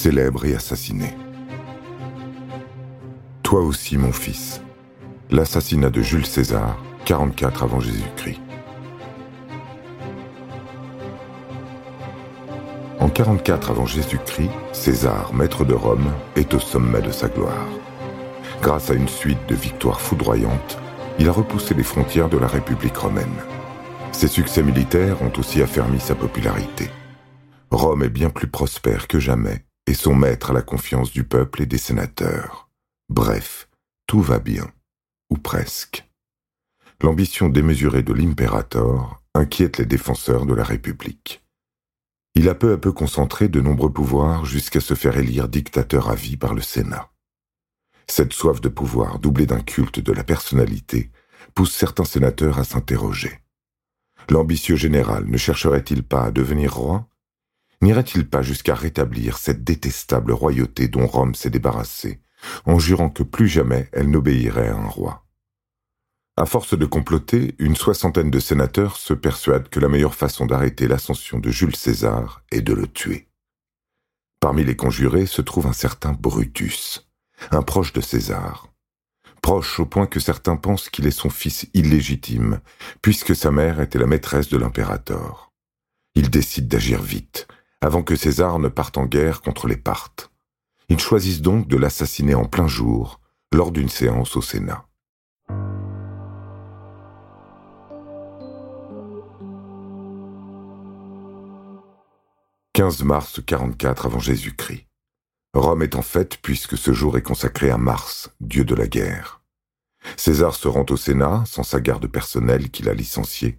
célèbre et assassiné. Toi aussi, mon fils. L'assassinat de Jules César, 44 avant Jésus-Christ. En 44 avant Jésus-Christ, César, maître de Rome, est au sommet de sa gloire. Grâce à une suite de victoires foudroyantes, il a repoussé les frontières de la République romaine. Ses succès militaires ont aussi affermi sa popularité. Rome est bien plus prospère que jamais et son maître a la confiance du peuple et des sénateurs. Bref, tout va bien, ou presque. L'ambition démesurée de l'impérator inquiète les défenseurs de la République. Il a peu à peu concentré de nombreux pouvoirs jusqu'à se faire élire dictateur à vie par le Sénat. Cette soif de pouvoir, doublée d'un culte de la personnalité, pousse certains sénateurs à s'interroger. L'ambitieux général ne chercherait-il pas à devenir roi? N'irait-il pas jusqu'à rétablir cette détestable royauté dont Rome s'est débarrassée, en jurant que plus jamais elle n'obéirait à un roi? À force de comploter, une soixantaine de sénateurs se persuadent que la meilleure façon d'arrêter l'ascension de Jules César est de le tuer. Parmi les conjurés se trouve un certain Brutus, un proche de César. Proche au point que certains pensent qu'il est son fils illégitime, puisque sa mère était la maîtresse de l'impérator. Ils décident d'agir vite, avant que César ne parte en guerre contre les Parthes. Ils choisissent donc de l'assassiner en plein jour, lors d'une séance au Sénat. 15 mars 44 avant Jésus-Christ. Rome est en fête puisque ce jour est consacré à Mars, dieu de la guerre. César se rend au Sénat sans sa garde personnelle qu'il a licenciée.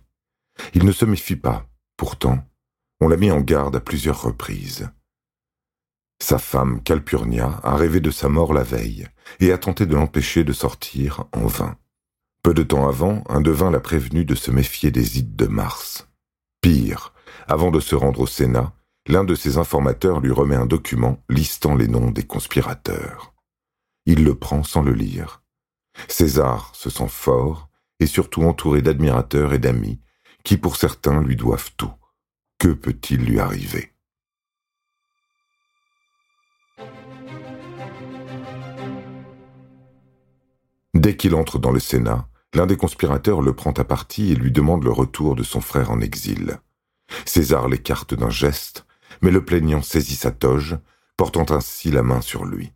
Il ne se méfie pas, pourtant, on l'a mis en garde à plusieurs reprises. Sa femme, Calpurnia, a rêvé de sa mort la veille et a tenté de l'empêcher de sortir en vain. Peu de temps avant, un devin l'a prévenu de se méfier des ides de Mars. Pire, avant de se rendre au Sénat, l'un de ses informateurs lui remet un document listant les noms des conspirateurs. Il le prend sans le lire. César se sent fort et surtout entouré d'admirateurs et d'amis qui pour certains lui doivent tout. Que peut-il lui arriver? Dès qu'il entre dans le Sénat, l'un des conspirateurs le prend à partie et lui demande le retour de son frère en exil. César l'écarte d'un geste mais le plaignant saisit sa toge, portant ainsi la main sur lui.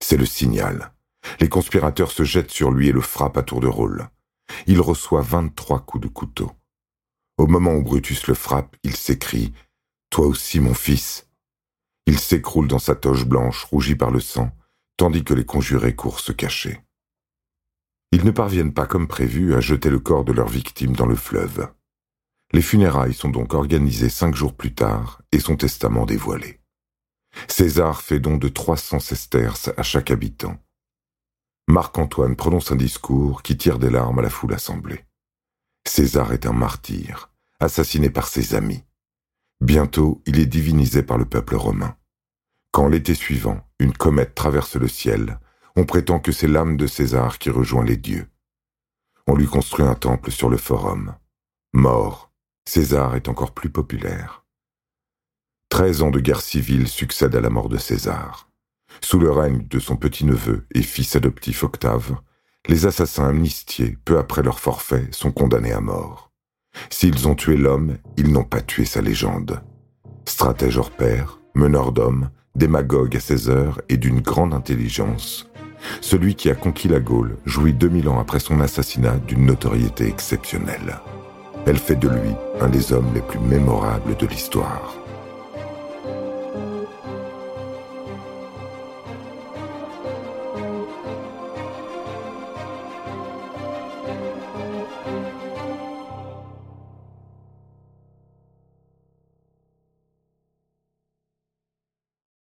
C'est le signal. Les conspirateurs se jettent sur lui et le frappent à tour de rôle. Il reçoit vingt-trois coups de couteau. Au moment où Brutus le frappe, il s'écrie Toi aussi, mon fils. Il s'écroule dans sa toge blanche, rougie par le sang, tandis que les conjurés courent se cacher. Ils ne parviennent pas comme prévu à jeter le corps de leur victime dans le fleuve. Les funérailles sont donc organisées cinq jours plus tard et son testament dévoilé. César fait don de 300 sesterces à chaque habitant. Marc-Antoine prononce un discours qui tire des larmes à la foule assemblée. César est un martyr, assassiné par ses amis. Bientôt, il est divinisé par le peuple romain. Quand l'été suivant, une comète traverse le ciel, on prétend que c'est l'âme de César qui rejoint les dieux. On lui construit un temple sur le forum. Mort, César est encore plus populaire. Treize ans de guerre civile succèdent à la mort de César. Sous le règne de son petit-neveu et fils adoptif Octave, les assassins amnistiés, peu après leur forfait, sont condamnés à mort. S'ils ont tué l'homme, ils n'ont pas tué sa légende. Stratège hors pair, meneur d'hommes, démagogue à ses heures et d'une grande intelligence, celui qui a conquis la Gaule jouit 2000 ans après son assassinat d'une notoriété exceptionnelle. Elle fait de lui un des hommes les plus mémorables de l'histoire.